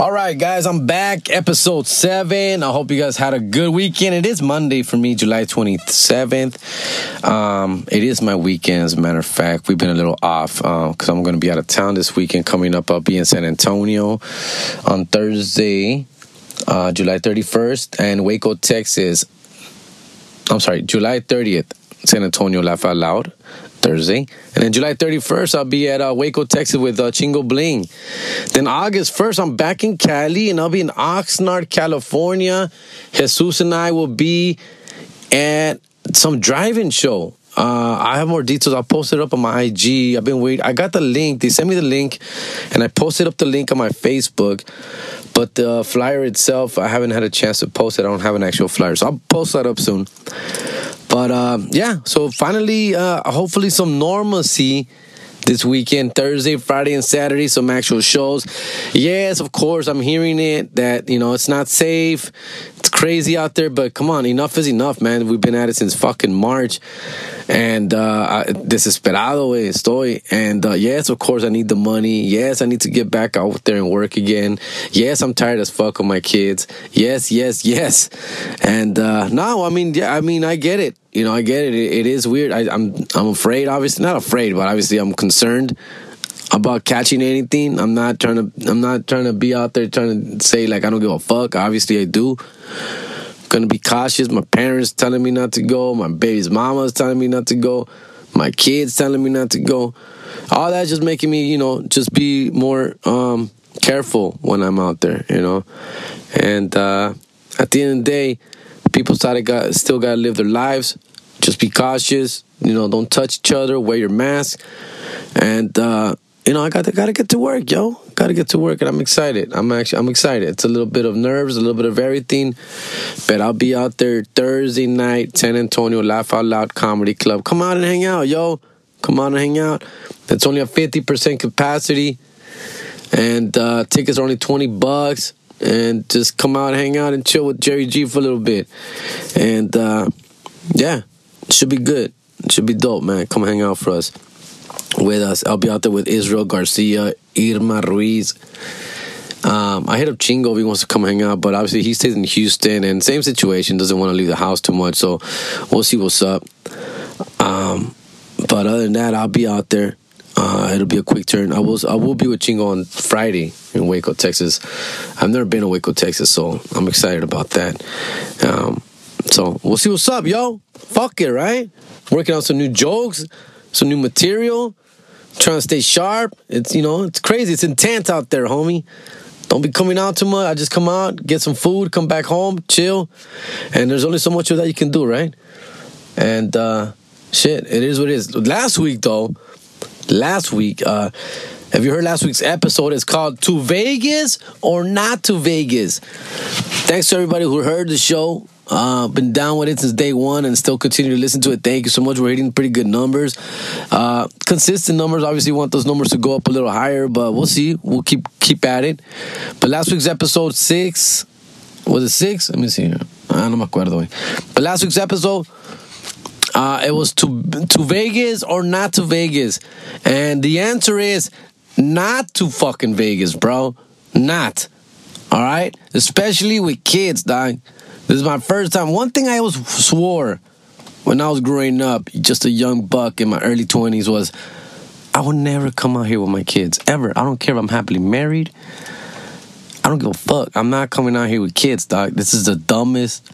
All right, guys, I'm back. Episode seven. I hope you guys had a good weekend. It is Monday for me, July 27th. Um, it is my weekend, as a matter of fact. We've been a little off because I'm going to be out of town this weekend. Coming up, I'll be in San Antonio on Thursday, uh, July 31st, and Waco, Texas. I'm sorry, July 30th, San Antonio, Laugh Out Loud. Thursday. And then July 31st, I'll be at uh, Waco, Texas with uh, Chingo Bling. Then August 1st, I'm back in Cali and I'll be in Oxnard, California. Jesus and I will be at some drive-in show. Uh, I have more details. I'll post it up on my IG. I've been waiting. I got the link. They sent me the link, and I posted up the link on my Facebook. But the flyer itself, I haven't had a chance to post it. I don't have an actual flyer, so I'll post that up soon. But uh, yeah, so finally, uh, hopefully, some normalcy this weekend Thursday, Friday, and Saturday, some actual shows. Yes, of course, I'm hearing it that, you know, it's not safe. It's crazy out there, but come on, enough is enough, man. We've been at it since fucking March. And uh, desesperado estoy. And uh, yes, of course, I need the money. Yes, I need to get back out there and work again. Yes, I'm tired as fuck of my kids. Yes, yes, yes. And uh, no, I mean, yeah, I mean, I get it. You know, I get it. It, it is weird. I, I'm I'm afraid. Obviously, not afraid, but obviously, I'm concerned about catching anything. I'm not trying to. I'm not trying to be out there trying to say like I don't give a fuck. Obviously, I do gonna be cautious. My parents telling me not to go. My baby's mama's telling me not to go. My kids telling me not to go. All that's just making me, you know, just be more um, careful when I'm out there, you know. And uh, at the end of the day, people started got still gotta live their lives. Just be cautious. You know, don't touch each other. Wear your mask. And uh, you know, I got to, got to get to work, yo. Got to get to work, and I'm excited. I'm actually I'm excited. It's a little bit of nerves, a little bit of everything, but I'll be out there Thursday night, San Antonio Laugh Out Loud Comedy Club. Come out and hang out, yo. Come on and hang out. It's only a 50% capacity, and uh, tickets are only 20 bucks. And just come out, hang out, and chill with Jerry G for a little bit. And uh, yeah, should be good. Should be dope, man. Come hang out for us with us. I'll be out there with Israel Garcia, Irma Ruiz. Um, I hit up Chingo if he wants to come hang out, but obviously he stays in Houston and same situation, doesn't want to leave the house too much. So we'll see what's up. Um, but other than that, I'll be out there. Uh, it'll be a quick turn. I will I will be with Chingo on Friday in Waco, Texas. I've never been to Waco, Texas, so I'm excited about that. Um, so we'll see what's up, yo. Fuck it, right? Working on some new jokes, some new material, trying to stay sharp. It's you know, it's crazy. It's intense out there, homie. Don't be coming out too much. I just come out, get some food, come back home, chill. And there's only so much of that you can do, right? And uh shit, it is what it is. Last week though, last week, uh have you heard last week's episode? It's called To Vegas or Not to Vegas. Thanks to everybody who heard the show. Uh, been down with it since day one and still continue to listen to it. Thank you so much. We're hitting pretty good numbers. Uh, consistent numbers. Obviously, want those numbers to go up a little higher, but we'll see. We'll keep keep at it. But last week's episode six was it six? Let me see here. I don't me acuerdo. But last week's episode. Uh, it was to to Vegas or not to Vegas, and the answer is not to fucking Vegas, bro. Not. All right, especially with kids, dog. This is my first time. One thing I always swore when I was growing up, just a young buck in my early 20s, was I would never come out here with my kids, ever. I don't care if I'm happily married. I don't give a fuck. I'm not coming out here with kids, dog. This is the dumbest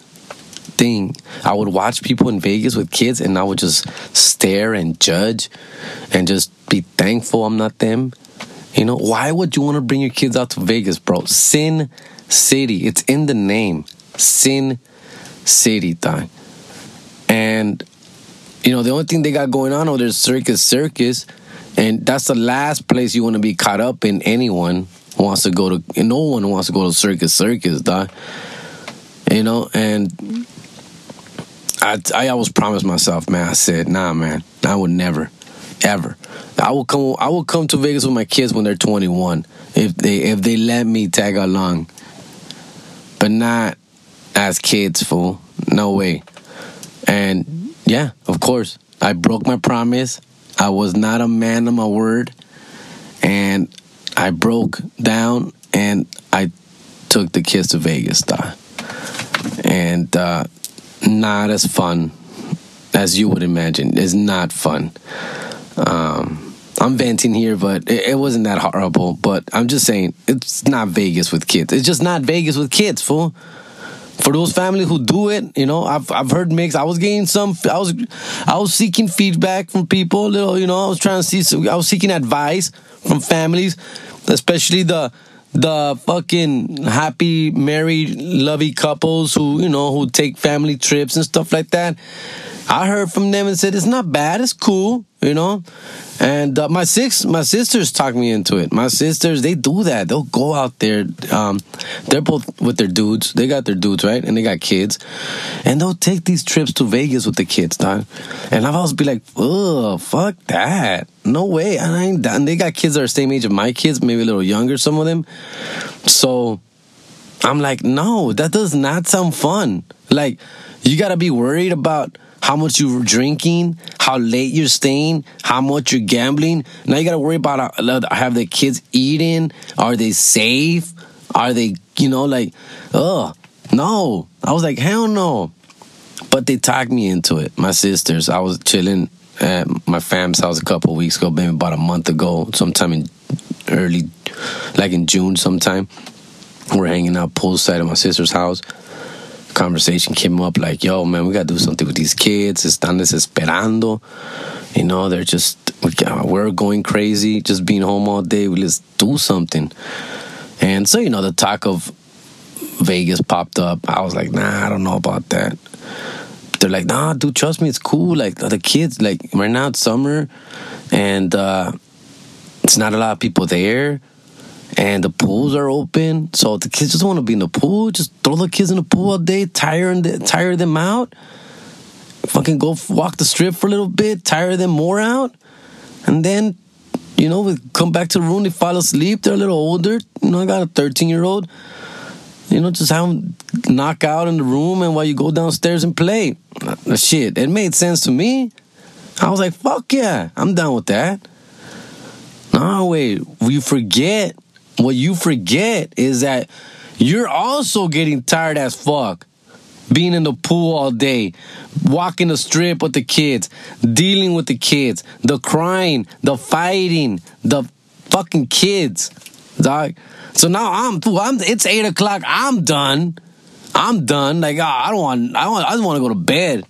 thing. I would watch people in Vegas with kids and I would just stare and judge and just be thankful I'm not them. You know, why would you want to bring your kids out to Vegas, bro? Sin City. It's in the name. Sin City time. And you know, the only thing they got going on over there's Circus Circus, and that's the last place you want to be caught up in. Anyone wants to go to, no one wants to go to Circus Circus, dog. You know, and I, I always promised myself, man. I said, nah, man, I would never, ever. I will come. I will come to Vegas with my kids when they're 21, if they if they let me tag along, but not as kids, fool. No way. And yeah, of course, I broke my promise. I was not a man of my word. And I broke down and I took the kids to Vegas, dog. and uh, not as fun as you would imagine. It's not fun. Um, I'm venting here, but it, it, wasn't that horrible. But I'm just saying, it's not Vegas with kids. It's just not Vegas with kids, fool. For those families who do it, you know, I've I've heard mix. I was getting some. I was I was seeking feedback from people. Little, you know, I was trying to see. I was seeking advice from families, especially the the fucking happy married lovey couples who you know who take family trips and stuff like that. I heard from them and said it's not bad. It's cool you know? And uh, my six my sisters talked me into it. My sisters they do that. They'll go out there um, they're both with their dudes. They got their dudes right? And they got kids. And they'll take these trips to vegas with the kids dog. And i've always be like oh fuck that. No way. And i ain't done. They got kids that are same age of my kids maybe a little younger some of them. So i'm like no that does not sound fun. Like you gotta be worried about how much you're drinking, how late you're staying, how much you're gambling. Now you got to worry about uh, have the kids eating? Are they safe? Are they, you know, like, oh, no. I was like, hell no. But they talked me into it. My sisters, I was chilling at my fam's house a couple weeks ago, maybe about a month ago, sometime in early, like in June sometime. We're hanging out poolside at my sister's house conversation came up like, yo, man, we got to do something with these kids. Están desesperando. You know, they're just, we're going crazy, just being home all day. We let's do something. And so, you know, the talk of Vegas popped up. I was like, nah, I don't know about that. They're like, nah, dude, trust me, it's cool. Like, the kids, like, right now it's summer and uh, it's not a lot of people there and the pools are open. So the kids just want to be in the pool. Just throw the kids in the pool all day, tire them, tire them out. Fucking go walk the strip for a little bit, tire them more out, and then you know we come back to the room. They fall asleep. They're a little older. You know, I got a thirteen year old. You know, just have them knock out in the room, and while you go downstairs and play. Uh, shit, it made sense to me. I was like, fuck yeah, I'm down with that. No, wait, we forget what you forget is that you're also getting tired as fuck being in the pool all day, walking the strip with the kids, dealing with the kids, the crying, the fighting, the fucking kids, dog. So now I'm, I'm it's eight o'clock. I'm done. I'm done. Like I don't want. I want. I want to go to bed.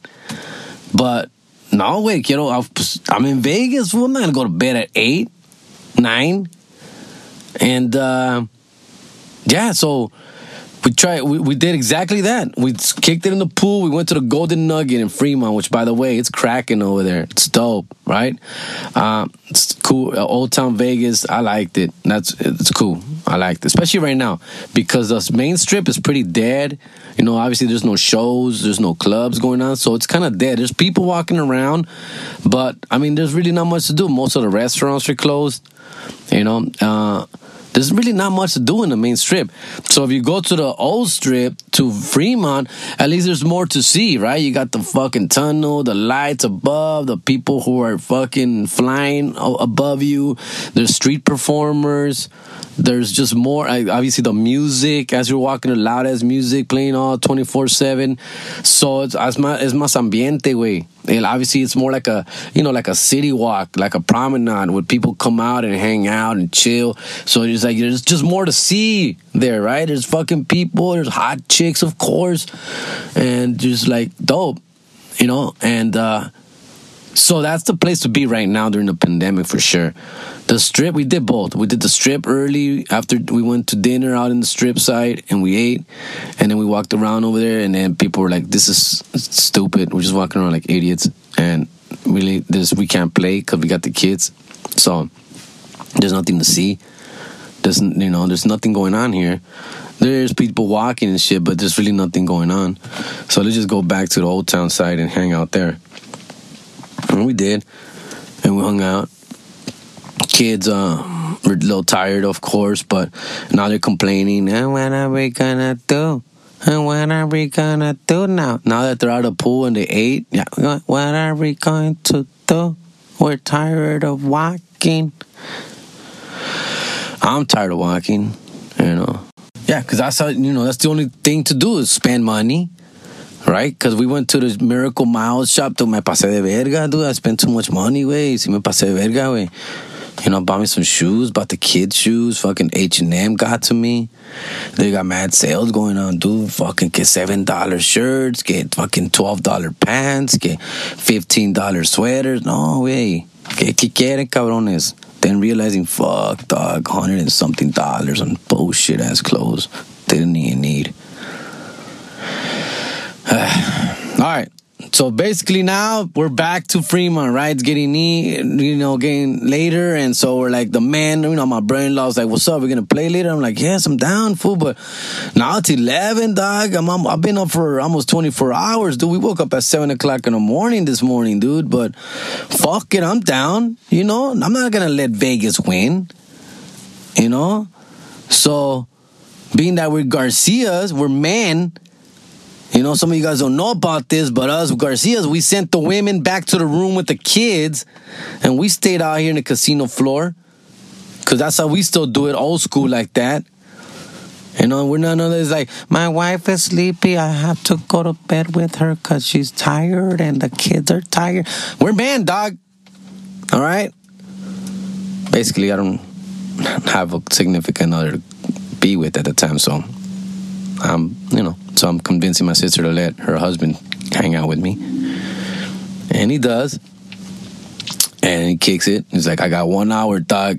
But no, wait, you know, I'm in Vegas. I'm not gonna go to bed at eight, nine. And uh, yeah, so we tried. We, we did exactly that. We kicked it in the pool. We went to the Golden Nugget in Fremont, which, by the way, it's cracking over there. It's dope, right? Uh, it's cool. Uh, Old Town Vegas. I liked it. That's it's cool. I liked it, especially right now because the main strip is pretty dead. You know, obviously there's no shows, there's no clubs going on, so it's kind of dead. There's people walking around, but I mean, there's really not much to do. Most of the restaurants are closed. You know. Uh, there's really not much to do in the main strip. So if you go to the old strip to Fremont, at least there's more to see, right? You got the fucking tunnel, the lights above, the people who are fucking flying above you. There's street performers. There's just more. Obviously, the music as you're walking, the loud music playing all 24 7. So it's, it's, más, es más ambiente, way. And obviously, it's more like a you know like a city walk, like a promenade where people come out and hang out and chill. So it's like there's just more to see there, right? There's fucking people, there's hot chicks, of course, and just like dope, you know. And uh, so that's the place to be right now during the pandemic for sure. The strip, we did both. We did the strip early after we went to dinner out in the strip side and we ate. And then we walked around over there and then people were like, this is stupid. We're just walking around like idiots. And really, this we can't play because we got the kids. So there's nothing to see. There's, you know, there's nothing going on here. There's people walking and shit, but there's really nothing going on. So let's just go back to the old town side and hang out there. And we did. And we hung out kids uh, were a little tired, of course, but now they're complaining. And what are we gonna do? And what are we gonna do now? Now that they're out of the pool and they ate, yeah. What are we going to do? We're tired of walking. I'm tired of walking. You know, yeah, because that's how you know that's the only thing to do is spend money. Right? Because we went to the Miracle Miles shop. To me pasé de verga, dude. I spent too much money, way. Si me pasé de verga, way. You know, bought me some shoes, bought the kids' shoes. Fucking H&M got to me. They got mad sales going on, dude. Fucking get $7 shirts, get fucking $12 pants, get $15 sweaters. No, way. ¿Qué, qué quieren, cabrones? Then realizing, fuck, dog, hundred and something dollars on bullshit ass clothes. Didn't even need. All right. So basically now we're back to Fremont, right? It's getting neat, you know, getting later. And so we're like, the man, you know, my brother-in-law's like, what's up? We're going to play later? I'm like, yes, I'm down, fool. But now it's 11, dog. I'm, I'm, I've been up for almost 24 hours, dude. We woke up at 7 o'clock in the morning this morning, dude. But fuck it, I'm down. You know, I'm not going to let Vegas win, you know? So being that we're Garcias, we're men you know, some of you guys don't know about this, but us Garcias, we sent the women back to the room with the kids, and we stayed out here in the casino floor, cause that's how we still do it, old school like that. You know, we're none of this like my wife is sleepy. I have to go to bed with her cause she's tired and the kids are tired. We're man, dog. All right. Basically, I don't have a significant other to be with at the time, so I'm, you know, so I'm convincing my sister to let her husband hang out with me. And he does. And he kicks it. He's like, I got one hour, dog.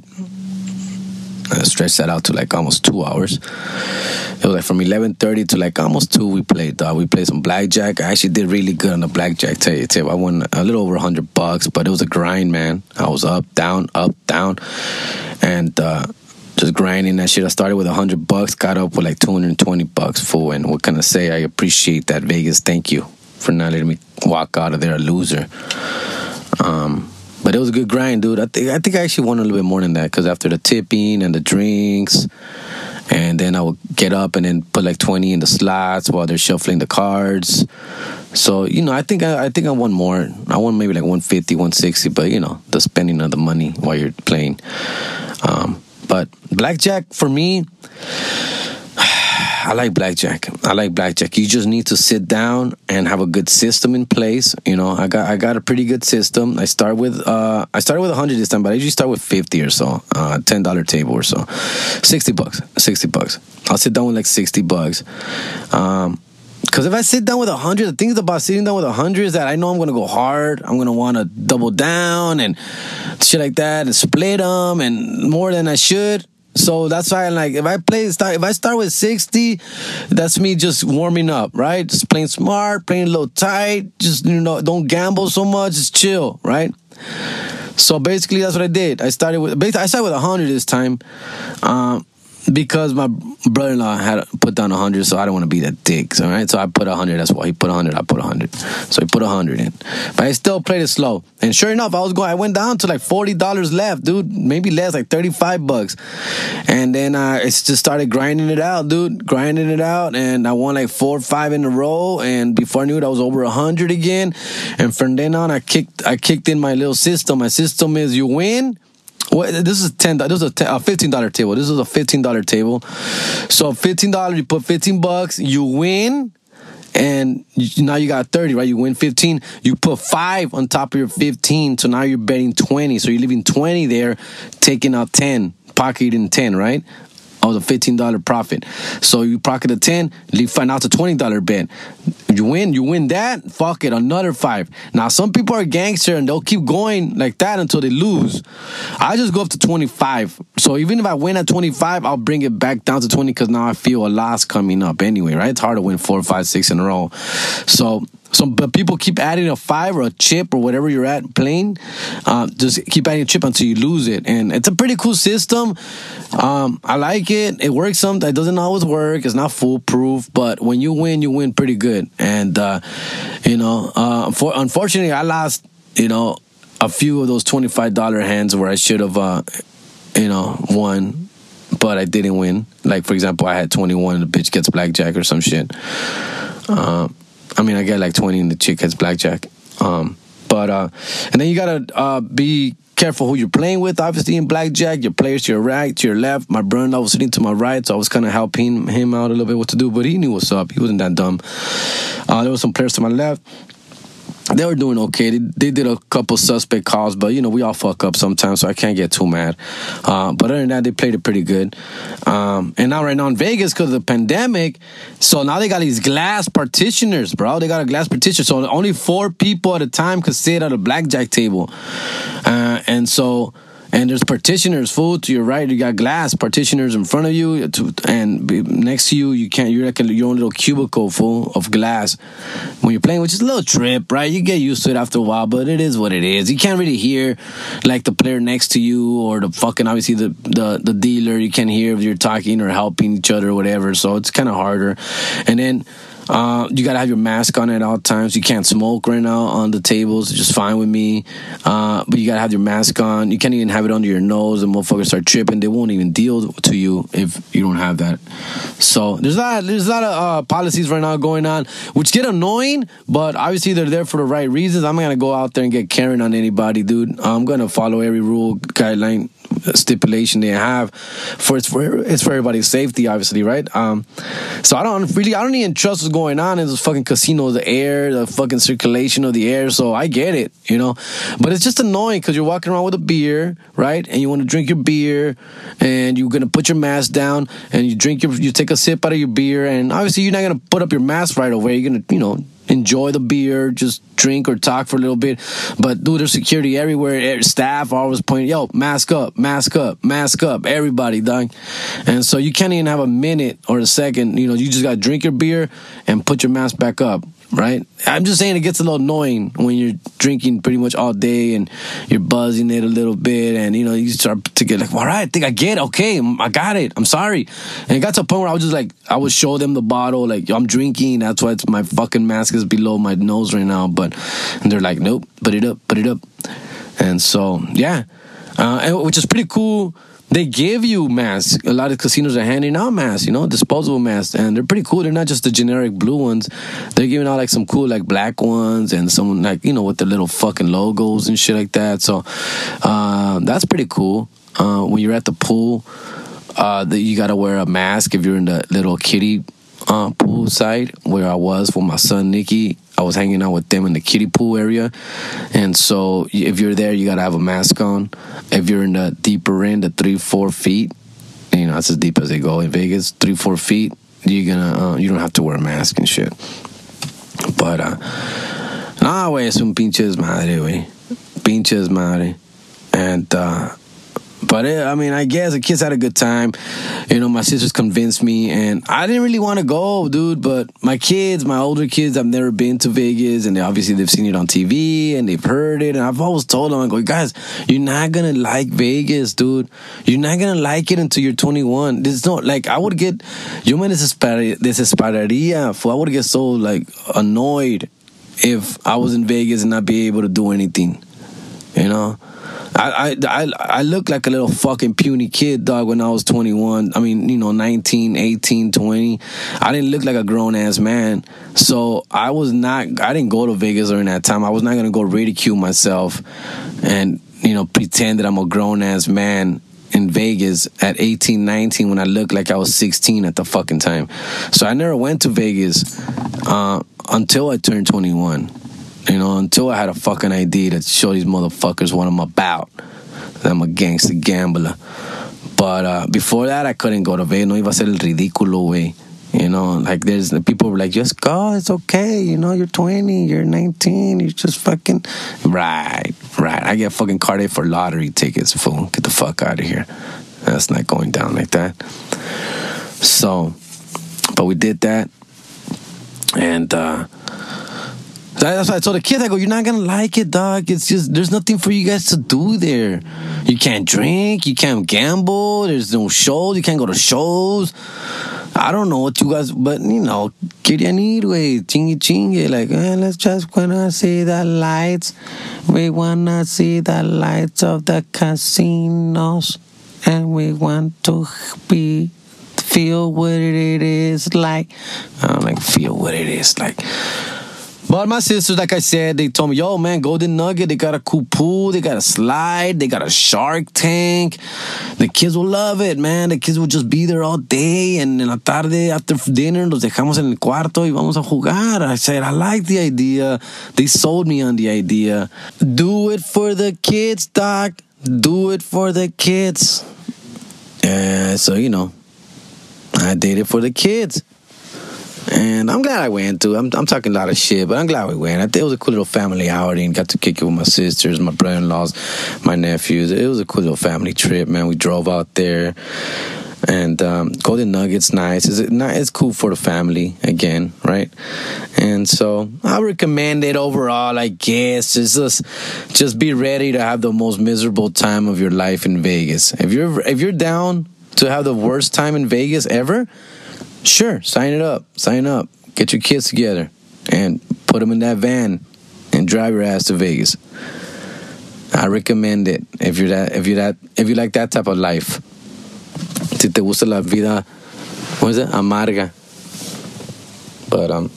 I stretched that out to like almost two hours. It was like from 11.30 to like almost 2 we played, dog. We played some blackjack. I actually did really good on the blackjack, tell you, tell you. I won a little over 100 bucks, but it was a grind, man. I was up, down, up, down. And, uh, just grinding that shit. I started with a hundred bucks, got up with like two hundred and twenty bucks full. And what can I say? I appreciate that Vegas. Thank you for not letting me walk out of there a loser. Um, but it was a good grind, dude. I think I think I actually won a little bit more than that because after the tipping and the drinks, and then I would get up and then put like twenty in the slots while they're shuffling the cards. So you know, I think I, I think I won more. I won maybe like 150, 160, but you know, the spending of the money while you're playing. Um, but blackjack for me, I like blackjack. I like blackjack. You just need to sit down and have a good system in place. You know, I got I got a pretty good system. I start with uh I started with 100 this time, but I usually start with 50 or so. Uh $10 table or so. 60 bucks. 60 bucks. I'll sit down with like 60 bucks. Um because if I sit down with a hundred, the things about sitting down with a hundred is that I know I'm gonna go hard. I'm gonna want to double down and shit like that, and split them, and more than I should. So that's why I'm like, if I play start, if I start with 60, that's me just warming up, right? Just playing smart, playing a little tight, just you know, don't gamble so much, just chill, right? So basically, that's what I did. I started with, I started with 100 this time. Um, because my brother-in-law had put down a 100 so i don't want to be that dick all right? So i put a 100 that's why. He put a 100 i put a 100 so he put a 100 in. But i still played it slow. And sure enough i was going i went down to like $40 left dude. Maybe less like 35 bucks. And then i just started grinding it out dude. Grinding it out and i won like four or five in a row. And before i knew it i was over a 100 again. And from then on i kicked i kicked in my little system. My system is you win well, this is ten. This is a, 10, a fifteen dollar table. This is a fifteen dollar table. So fifteen dollars, you put fifteen bucks, you win, and you, now you got thirty, right? You win fifteen. You put five on top of your fifteen, so now you're betting twenty. So you're leaving twenty there, taking out ten, pocketing ten, right? Of the fifteen dollar profit. So you pocket a ten, leave five out to twenty dollar bet. You win, you win that. Fuck it, another five. Now some people are gangster and they'll keep going like that until they lose. I just go up to twenty five. So even if I win at twenty five, I'll bring it back down to twenty because now I feel a loss coming up anyway. Right? It's hard to win four, five, six in a row. So so, but people keep adding a five or a chip or whatever you're at playing. Uh, just keep adding a chip until you lose it, and it's a pretty cool system. Um, I like it. It works. Some it doesn't always work. It's not foolproof, but when you win, you win pretty good. And uh, you know, uh, for, unfortunately, I lost. You know, a few of those twenty five dollar hands where I should have, uh, you know, won, but I didn't win. Like for example, I had twenty one, and the bitch gets blackjack or some shit. I mean, I get like 20 and the chick has blackjack. Um, But uh, and then you gotta uh, be careful who you're playing with. Obviously, in blackjack, your players to your right, to your left. My brother was sitting to my right, so I was kind of helping him out a little bit what to do. But he knew what's up. He wasn't that dumb. Uh, there was some players to my left they were doing okay. They, they, did a couple suspect calls, but you know we all fuck up sometimes, so I can't get too mad. Uh, but other than that, they played it pretty good. Um, and now right now in Vegas because of the pandemic, so now they got these glass partitioners, bro. They got a glass partition, so only four people at a time could sit at a blackjack table, uh, and so and there's partitioners full to your right. You got glass partitioners in front of you. And next to you you can't you're like your own little cubicle full of glass. When you're playing which is a little trip right? You get used to it after a while but it is what it is. You can't really hear like the player next to you or the fucking obviously the the, the dealer. You can't hear if you're talking or helping each other or whatever. So it's kind of harder. And then uh, you gotta have your mask on at all times. You can't smoke right now on the tables. It's just fine with me. Uh, but you gotta have your mask on. You can't even have it under your nose. And motherfuckers start tripping. They won't even deal to you if you don't have that. So there's a lot. There's a lot of uh, policies right now going on, which get annoying. But obviously they're there for the right reasons. I'm gonna go out there and get Karen on anybody, dude. I'm gonna follow every rule guideline stipulation they have for it's for it's for everybody's safety, obviously, right? Um, so I don't really I don't even trust what's going on in those fucking casinos, the air, the fucking circulation of the air. So I get it, you know, but it's just annoying because you're walking around with a beer, right? And you want to drink your beer, and you're gonna put your mask down, and you drink your you take a sip out of your beer, and obviously you're not gonna put up your mask right away. You're gonna you know enjoy the beer, just drink or talk for a little bit. But dude, there's security everywhere. Staff always pointing, yo, mask up, mask up, mask up, everybody, dog. And so you can't even have a minute or a second. You know, you just got to drink your beer and put your mask back up right? I'm just saying it gets a little annoying when you're drinking pretty much all day and you're buzzing it a little bit, and you know you start to get like, all right, I think I get it. Okay, I got it. I'm sorry. And it got to a point where I was just like, I would show them the bottle, like I'm drinking. That's why it's my fucking mask is below my nose right now. But and they're like, nope, put it up, put it up. And so yeah, uh, which is pretty cool they give you masks. A lot of casinos are handing out masks, you know, disposable masks, and they're pretty cool. They're not just the generic blue ones. They're giving out like some cool like black ones and some like you know with the little fucking logos and shit like that. So uh, that's pretty cool. Uh, when you're at the pool, uh, that you gotta wear a mask if you're in the little kiddie uh, pool side where I was with my son Nikki. I was hanging out with them in the kiddie pool area, and so if you're there, you gotta have a mask on. If you're in the deeper end, the three four feet, you know that's as deep as they go in Vegas. Three four feet, you're gonna uh, you don't have to wear a mask and shit. But uh, nah, güey, es un pinches madre, güey, pinches madre, and. Uh, but it, I mean, I guess the kids had a good time. You know, my sisters convinced me, and I didn't really want to go, dude. But my kids, my older kids, I've never been to Vegas, and they, obviously they've seen it on TV and they've heard it. And I've always told them, I go, guys, you're not gonna like Vegas, dude. You're not gonna like it until you're 21. There's no like, I would get, yo me desesperaría. I would get so like annoyed if I was in Vegas and not be able to do anything. You know I, I, I looked like a little fucking puny kid, dog, when I was 21. I mean, you know, 19, 18, 20. I didn't look like a grown ass man. So I was not, I didn't go to Vegas during that time. I was not going to go ridicule myself and, you know, pretend that I'm a grown ass man in Vegas at 18, 19 when I looked like I was 16 at the fucking time. So I never went to Vegas uh, until I turned 21. You know, until I had a fucking idea to show these motherfuckers what I'm about. I'm a gangster gambler. But uh, before that, I couldn't go to Vegas. No iba a ser el ridículo, way. You know, like there's the people were like, just go, it's okay. You know, you're 20, you're 19, you're just fucking. Right, right. I get fucking carded for lottery tickets, fool. Get the fuck out of here. That's not going down like that. So, but we did that. And, uh, that's why I told the kid, I go, you're not gonna like it, dog. It's just there's nothing for you guys to do there. You can't drink, you can't gamble. There's no shows, you can't go to shows. I don't know what you guys, but you know, querían ir, güey, chingue chingue. Like, eh, let's just wanna see the lights. We wanna see the lights of the casinos, and we want to be feel what it is like. I don't like feel what it is like. But my sisters, like I said, they told me, yo, man, Golden Nugget, they got a cool pool, they got a slide, they got a shark tank. The kids will love it, man. The kids will just be there all day. And en la tarde, after dinner, los dejamos en el cuarto y vamos a jugar. I said, I like the idea. They sold me on the idea. Do it for the kids, Doc. Do it for the kids. And so, you know, I did it for the kids. And I'm glad I went to. I'm, I'm talking a lot of shit, but I'm glad we went. It was a cool little family outing. Got to kick it with my sisters, my brother-in-laws, my nephews. It was a cool little family trip, man. We drove out there, and um, Golden Nuggets, nice. Is it not? It's cool for the family again, right? And so I recommend it overall. I guess it's just just be ready to have the most miserable time of your life in Vegas. If you're if you're down to have the worst time in Vegas ever Sure, sign it up. Sign up. Get your kids together and put them in that van and drive your ass to Vegas. I recommend it if you're that if you're that if you like that type of life. Si te gusta la vida, what is it? Amarga. But um,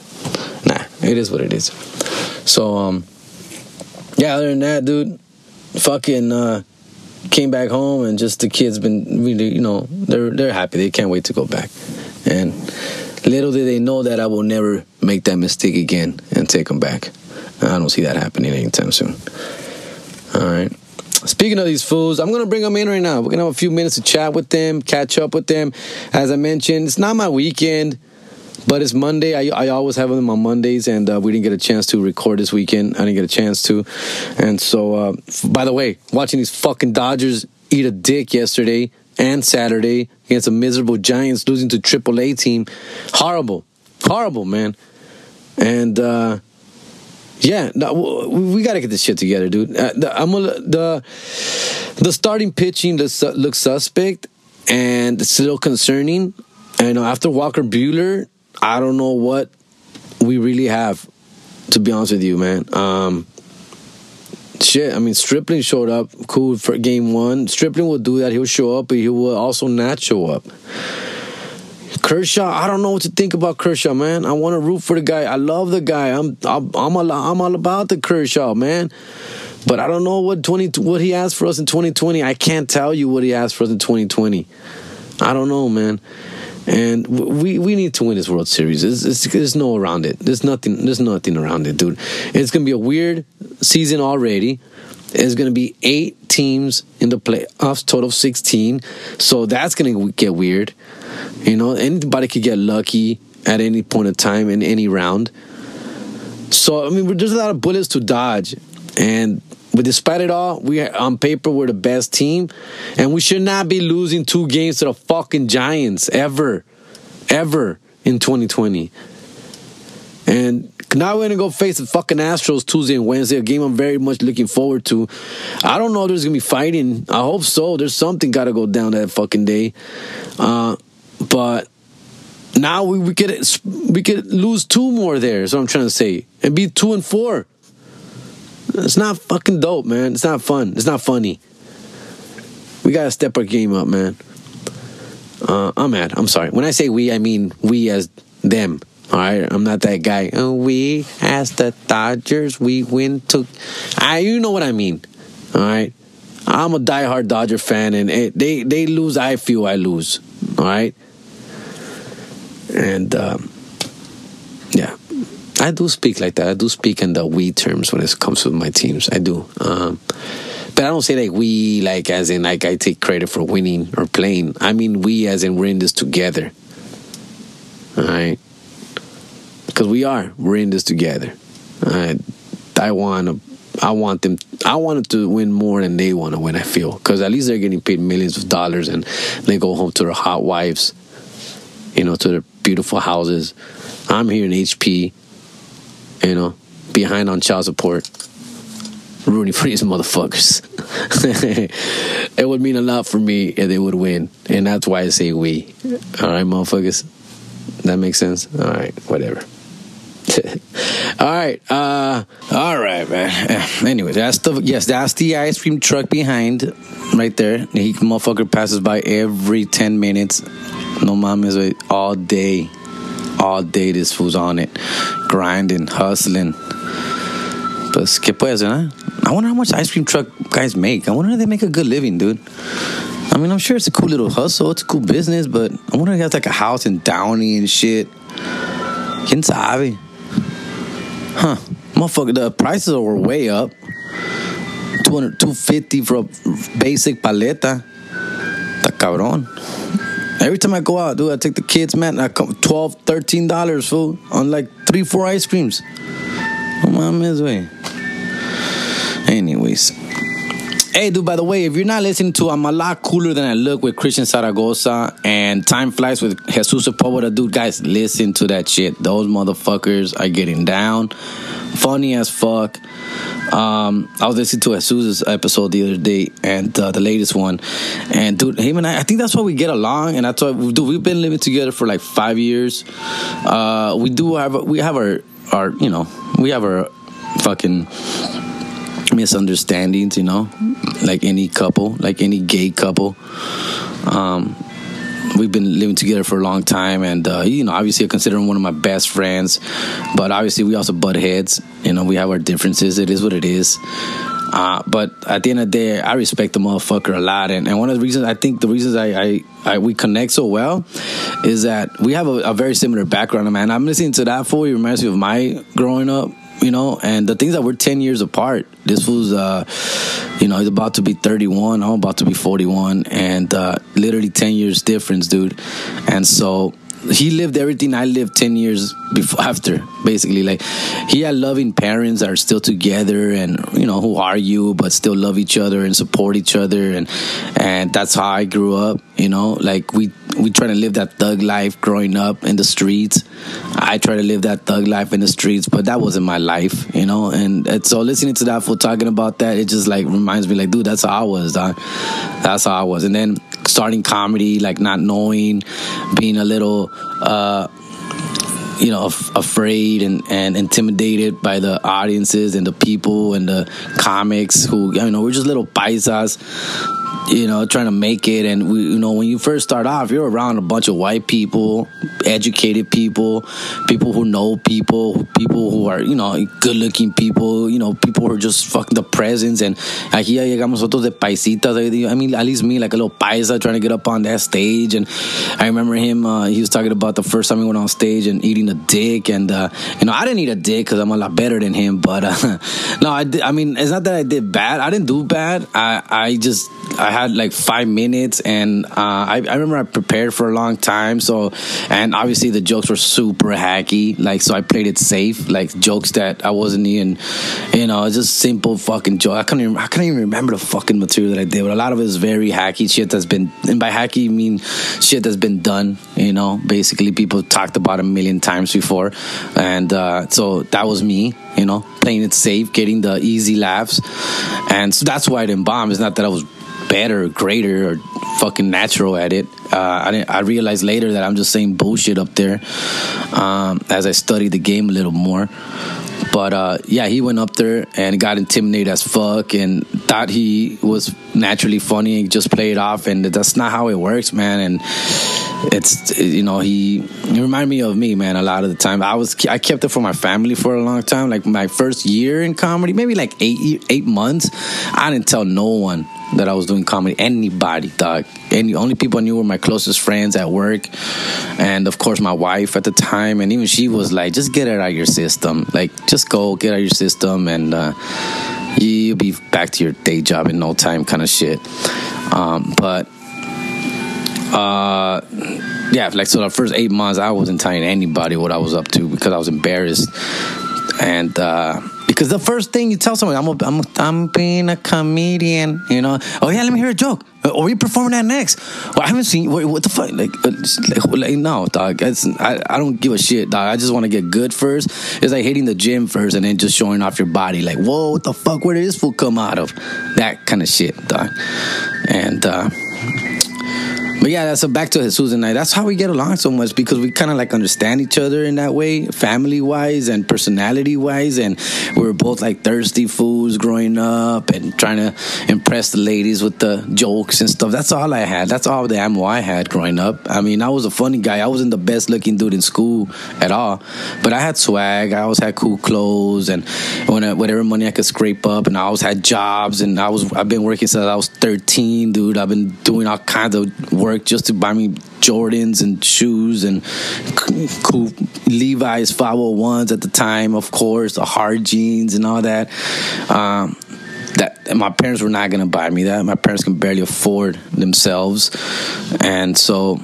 nah, it is what it is. So um, yeah. Other than that, dude, fucking uh, came back home and just the kids been really, you know, they're they're happy. They can't wait to go back. And little did they know that I will never make that mistake again and take them back. I don't see that happening anytime soon. All right. Speaking of these fools, I'm to bring them in right now. We're to have a few minutes to chat with them, catch up with them. As I mentioned, it's not my weekend, but it's Monday. I, I always have them on Mondays, and uh, we didn't get a chance to record this weekend. I didn't get a chance to. And so, uh, by the way, watching these fucking Dodgers eat a dick yesterday and Saturday against a miserable Giants losing to AAA team. Horrible, horrible, man. And uh, yeah, we got to get this shit together, dude. Uh, the, I'm a, the the starting pitching looks, looks suspect, and it's a little concerning. And after Walker Buehler, I don't know what we really have. To be honest with you, man. Um, shit, I mean, Stripling showed up cool for game one. Stripling will do that. He'll show up, but he will also not show up. Kershaw, I don't know what to think about Kershaw, man. I want to root for the guy. I love the guy. I'm I'm I'm all, I'm all about the Kershaw, man. But I don't know what twenty what he asked for us in 2020. I can't tell you what he asked for us in 2020. I don't know, man and we we need to win this World Series. There's, there's, no around it. There's nothing. There's nothing around it, dude. It's gonna be a weird season already. There's gonna be eight teams in the playoffs, total of sixteen. So that's gonna get weird. You know, anybody could get lucky at any point in time in any round. So I mean, there's a lot of bullets to dodge, and but despite it all, we on paper we're the best team, and we should not be losing two games to the fucking Giants ever, ever in 2020. And now we're gonna go face the fucking Astros Tuesday and Wednesday, a game I'm very much looking forward to. I don't know if there's gonna be fighting. I hope so. There's something gotta go down that fucking day. Uh, but now we, we could we could lose two more there. Is what I'm trying to say, and be two and four. It's not fucking dope, man. It's not fun. It's not funny. We gotta step our game up, man. Uh, I'm mad. I'm sorry. When I say we, I mean we as them. All right, I'm not that guy. Oh, we as the Dodgers, we win to. I, you know what I mean. All right, I'm a diehard Dodger fan, and it, they they lose. I feel I lose. All right, and um, yeah, I do speak like that. I do speak in the we terms when it comes to my teams. I do. Um, but I don't say like we, like as in like I take credit for winning or playing. I mean we as in we're in this together. All right. Because we are. We're in this together. All right. I want to. I want them. I wanted to win more than they want to win. I feel because at least they're getting paid millions of dollars and they go home to their hot wives, you know, to their beautiful houses. I'm here in HP you know, behind on child support, rooting for these motherfuckers. it would mean a lot for me if they would win, and that's why I say we. All right, motherfuckers. That makes sense. All right, whatever. all right, uh, all right, man. Anyway, that's the yes, that's the ice cream truck behind, right there. He motherfucker passes by every ten minutes. No mames, all day all day this fool's on it, grinding, hustling. But ¿qué puede hacer, huh? I wonder how much ice cream truck guys make. I wonder if they make a good living, dude. I mean, I'm sure it's a cool little hustle. It's a cool business, but I wonder if he has like a house in Downey and shit. ¿Quién sabe? Huh. Motherfucker, the prices were way up. 200, 250 for a basic paleta. Está cabrón. Every time I go out, dude, I take the kids, man, I come 12 $13 fool on like three, four ice creams. Oh, mames, way. Anyways. Hey, dude, by the way, if you're not listening to I'm a lot cooler than I look with Christian Zaragoza and Time Flies with Jesus Sepulveda, dude, guys, listen to that shit. Those motherfuckers are getting down. Funny as fuck. Um, I was listening to Jesus' episode the other day and uh, the latest one. And dude, him and I, I think that's why we get along. And that's why, dude, we've been living together for like five years. Uh, we do have, we have our, our, you know, we have our fucking misunderstandings, you know, like any couple, like any gay couple. Um, we've been living together for a long time, and uh, you know, obviously, I consider him one of my best friends. But obviously, we also butt heads. You know, we have our differences. It is what it is. Uh, but at the end of the day, I respect the motherfucker a lot, and, and one of the reasons I think the reasons I, I, I we connect so well is that we have a, a very similar background. Man, I'm listening to that fool. It reminds me of my growing up you know, and the things that we're 10 years apart. This was, uh, you know, he's about to be 31. I'm about to be 41. And uh, literally 10 years difference, dude. And so he lived everything I lived 10 years before after basically like he had loving parents that are still together and you know who argue but still love each other and support each other and and that's how I grew up you know like we we try to live that thug life growing up in the streets. I try to live that thug life in the streets but that wasn't my life you know? And, and so listening to that for talking about that it just like reminds me like dude that's how I was dog. that's how I was. And then starting comedy like not knowing being a little uh, you know, af- afraid and, and intimidated by the audiences and the people and the comics who, you know, we're just little paisas you know, trying to make it. And we, you know, when you first start off, you're around a bunch of white people, educated people, people who know people, people who are, you know, good looking people, you know, people who are just fucking the presence. And aquí ya llegamos nosotros de paisitas. I mean, at least me, like a little paisa trying to get up on that stage. And I remember him, uh, he was talking about the first time he went on stage and eating a dick. And, uh, you know, I didn't eat a dick because I'm a lot better than him. But, uh, no, I, did, I mean, it's not that I did bad. I didn't do bad. I, I just, I had like five minutes, and uh, I, I remember I prepared for a long time. So, and obviously the jokes were super hacky. Like, so I played it safe, like jokes that I wasn't even, you know, just simple fucking joke. I can't even I can't even remember the fucking material that I did, but a lot of it is very hacky shit that's been, and by hacky I mean shit that's been done. You know, basically people talked about a million times before, and uh, so that was me. You know, playing it safe, getting the easy laughs, and so that's why I didn't bomb. It's not that I was better, greater, or fucking natural at it. Uh, I, I realized later that I'm just saying bullshit up there um, as I studied the game a little more. But uh, yeah, he went up there and got intimidated as fuck and thought he was naturally funny and just played off. And that's not how it works, man. And it's you know he, he reminded me of me, man. A lot of the time, I was I kept it for my family for a long time. Like my first year in comedy, maybe like eight eight months, I didn't tell no one that I was doing comedy. Anybody, dog. Any only people I knew were my closest friends at work, and of course my wife at the time. And even she was like, "Just get it out of your system. Like, just go get out of your system, and uh, you'll be back to your day job in no time." Kind of shit. Um, but uh, yeah, like so the first eight months, I wasn't telling anybody what I was up to because I was embarrassed, and. Uh, because the first thing you tell someone, I'm, a, I'm, I'm being a comedian, you know. Oh yeah, let me hear a joke. Or you performing that next? Well, I haven't seen. What, what the fuck? Like, uh, like, no, dog. It's, I, I don't give a shit, dog. I just want to get good first. It's like hitting the gym first and then just showing off your body. Like, whoa, what the fuck? Where did this food come out of? That kind of shit, dog. And uh, but yeah, so back to Jesus and I. That's how we get along so much because we kind of like understand each other in that way, family wise and personality wise. And we were both like thirsty fools growing up and trying to impress the ladies with the jokes and stuff. That's all I had. That's all the ammo I had growing up. I mean, I was a funny guy. I wasn't the best looking dude in school at all, but I had swag. I always had cool clothes and whatever money I could scrape up. And I always had jobs. And I was I've been working since I was 13, dude. I've been doing all kinds of work work just to buy me Jordans and shoes and cool Levi's 501s at the time, of course, the hard jeans and all that. Um, that my parents were not going to buy me that. My parents can barely afford themselves, and so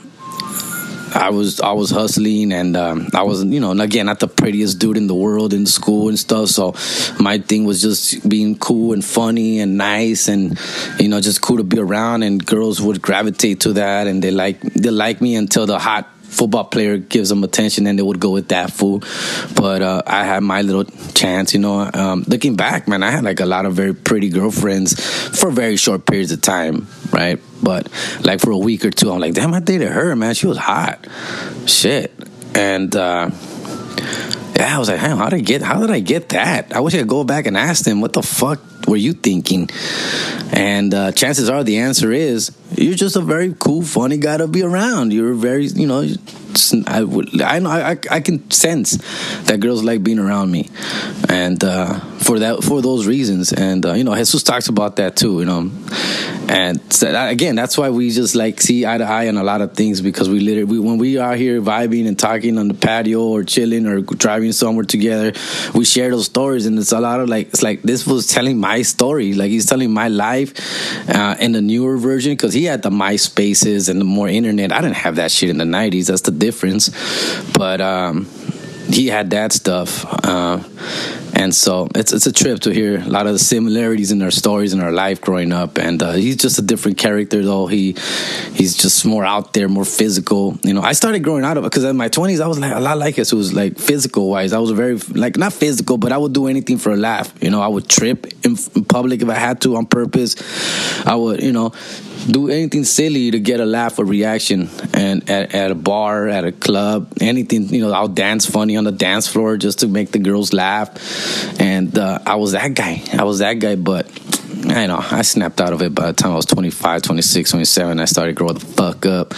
I was I was hustling and um, I was you know again not the prettiest dude in the world in school and stuff. So my thing was just being cool and funny and nice and you know just cool to be around. And girls would gravitate to that and they like they like me until the hot football player gives them attention and they would go with that fool. But uh, I had my little chance, you know. Um, looking back, man, I had like a lot of very pretty girlfriends for very short periods of time, right? But like for a week or two, I'm like, damn, I dated her, man. She was hot. Shit. And, uh, yeah, I was like, how did I get? How did I get that? I wish I could go back and ask them, what the fuck were you thinking? And uh, chances are the answer is you're just a very cool, funny guy to be around. You're very, you know, I would, I know, I, I can sense that girls like being around me, and uh, for that, for those reasons, and uh, you know, Jesus talks about that too, you know, and so that, again, that's why we just like see eye to eye on a lot of things because we literally, we, when we are here vibing and talking on the patio or chilling or driving somewhere together, we share those stories, and it's a lot of like, it's like this was telling my story, like he's telling my life uh, in the newer version because he had the MySpaces and the more internet. I didn't have that shit in the '90s. That's the difference. But um, he had that stuff. Uh, and so it's it's a trip to hear a lot of the similarities in our stories in our life growing up. And uh, he's just a different character, though. He he's just more out there, more physical. You know, I started growing out of it because in my twenties I was like a lot like us. It was like physical wise. I was very like not physical, but I would do anything for a laugh. You know, I would trip in, in public if I had to on purpose. I would, you know, do anything silly to get a laugh or reaction and at, at a bar at a club anything you know i'll dance funny on the dance floor just to make the girls laugh and uh, i was that guy i was that guy but I know I snapped out of it by the time I was 25, 26, 27. I started growing the fuck up.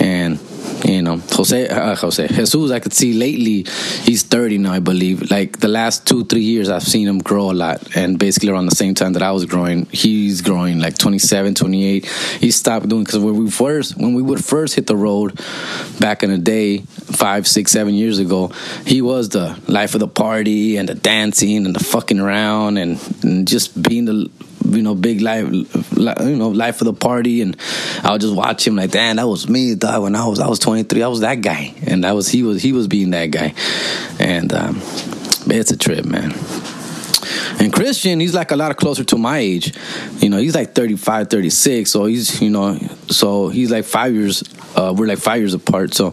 And you know, Jose, uh, Jose, Jesus, I could see lately, he's 30 now, I believe. Like the last two, three years, I've seen him grow a lot. And basically around the same time that I was growing, he's growing like 27, 28. He stopped doing, because when we first, when we would first hit the road back in the day, five, six, seven years ago, he was the life of the party and the dancing and the fucking around and, and just being the you know, big life, you know, life of the party, and I would just watch him like, damn, that was me, dog. When I was, I was 23, I was that guy, and that was he was he was being that guy, and um, it's a trip, man. And Christian, he's like a lot closer to my age. You know, he's like 35, 36. So he's, you know, so he's like five years, uh, we're like five years apart. So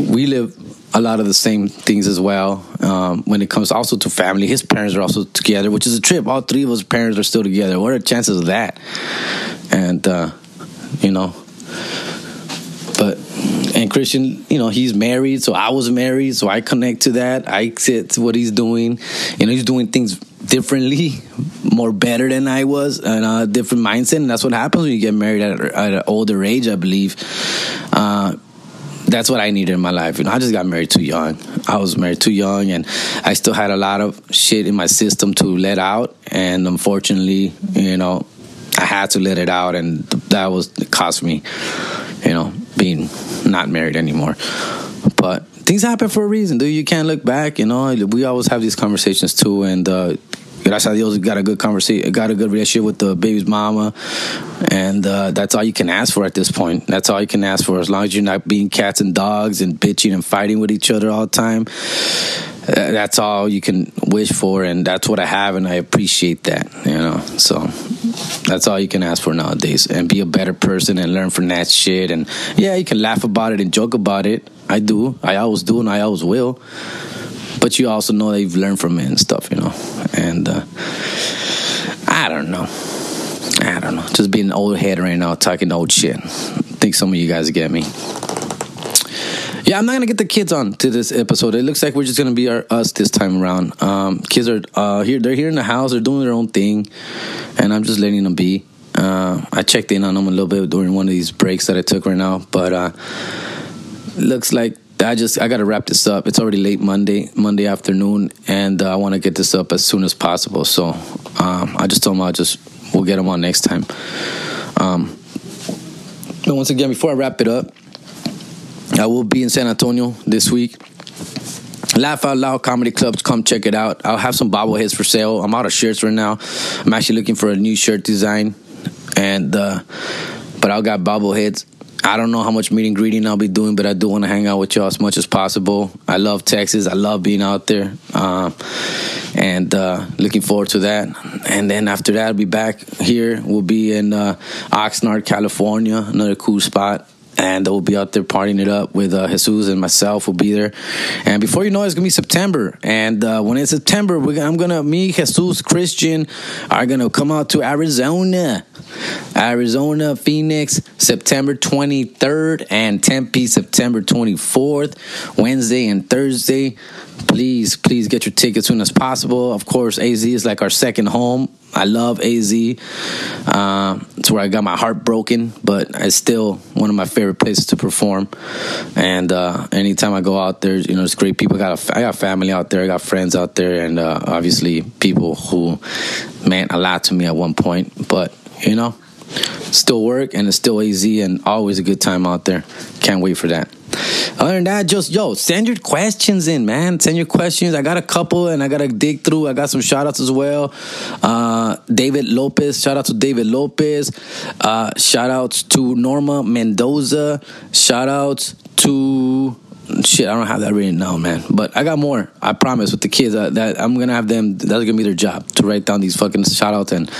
we live a lot of the same things as well. Um, when it comes also to family, his parents are also together, which is a trip. All three of his parents are still together. What are the chances of that? And uh, you know, but and Christian, you know, he's married, so I was married, so I connect to that. I sit to what he's doing. You know, he's doing things differently, more better than I was, and a different mindset. And that's what happens when you get married at, at an older age, I believe. Uh, that's what I needed in my life. You know, I just got married too young. I was married too young, and I still had a lot of shit in my system to let out. And unfortunately, you know, I had to let it out, and that was it cost me, you know, being not married anymore. But things happen for a reason, dude. You can't look back. You know, we always have these conversations too, and uh, gracias a Dios, got a good conversation, got a good relationship with the baby's mama, and uh, that's all you can ask for at this point. That's all you can ask for, as long as you're not being cats and dogs and bitching and fighting with each other all the time. Uh, that's all you can wish for, and that's what I have, and I appreciate that. You know, so that's all you can ask for nowadays, and be a better person and learn from that shit. And yeah, you can laugh about it and joke about it. I do. I always do, and I always will but you also know that you've learned from it and stuff, you know. And uh, I don't know. I don't know. Just being an old head right now, talking old shit. I think some of you guys get me. Yeah, I'm not gonna get the kids on to this episode. It looks like we're just gonna be our, us this time around. Um, kids are uh, here; they're here in the house. They're doing their own thing, and I'm just letting them be. Uh, I checked in on them a little bit during one of these breaks that I took right now, but uh, looks like I just I got to wrap this up. It's already late Monday Monday afternoon, and uh, I want to get this up as soon as possible. So um, I just told them I'll just we'll get them on next time. Um, but once again, before I wrap it up, I will be in San Antonio this week. Laugh Out Loud Comedy Clubs, come check it out. I'll have some bobbleheads for sale. I'm out of shirts right now. I'm actually looking for a new shirt design, and uh, but I got bobbleheads. I don't know how much meet and greeting I'll be doing, but I do want to hang out with y'all as much as possible. I love Texas. I love being out there, uh, and uh, looking forward to that. And then after that, I'll be back here. We'll be in uh, Oxnard, California, another cool spot and we'll be out there partying it up with uh, Jesus and myself. We'll be there, and before you know it, it's gonna be September. And uh, when it's September, I'm gonna me, Jesus, Christian are gonna come out to Arizona, Arizona, Phoenix, September 23rd, and Tempe, September 24th, Wednesday and Thursday. Please, please get your tickets as soon as possible. Of course, AZ is like our second home. I love AZ. Uh, it's where I got my heart broken, but it's still one of my favorite places to perform. And uh, anytime I go out there, you know, it's great people. Got a, I got family out there. I got friends out there, and uh, obviously people who meant a lot to me at one point. But you know, still work and it's still AZ, and always a good time out there. Can't wait for that. Other than that, just yo, send your questions in, man. Send your questions. I got a couple and I gotta dig through. I got some shout outs as well. Uh, David Lopez, shout out to David Lopez. Uh, shout outs to Norma Mendoza. Shout outs to shit, I don't have that written down, man. But I got more. I promise with the kids uh, that I'm gonna have them. That's gonna be their job to write down these fucking shout outs and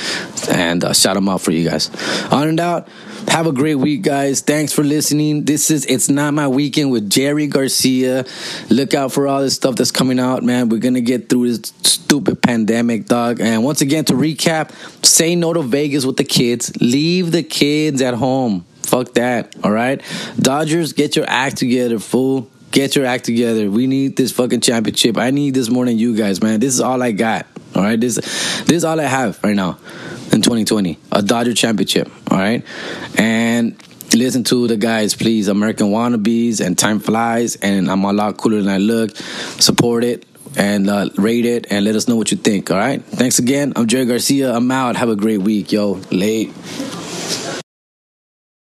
and uh, shout them out for you guys. On and out. Have a great week, guys. Thanks for listening. This is It's Not My Weekend with Jerry Garcia. Look out for all this stuff that's coming out, man. We're going to get through this stupid pandemic, dog. And once again, to recap, say no to Vegas with the kids. Leave the kids at home. Fuck that, all right? Dodgers, get your act together, fool. Get your act together. We need this fucking championship. I need this more than you guys, man. This is all I got. All right, this this is all I have right now in 2020, a Dodger championship. All right, and listen to the guys, please. American Wannabes and Time Flies, and I'm a lot cooler than I look. Support it and uh, rate it, and let us know what you think. All right, thanks again. I'm Jerry Garcia. I'm out. Have a great week, yo. Late.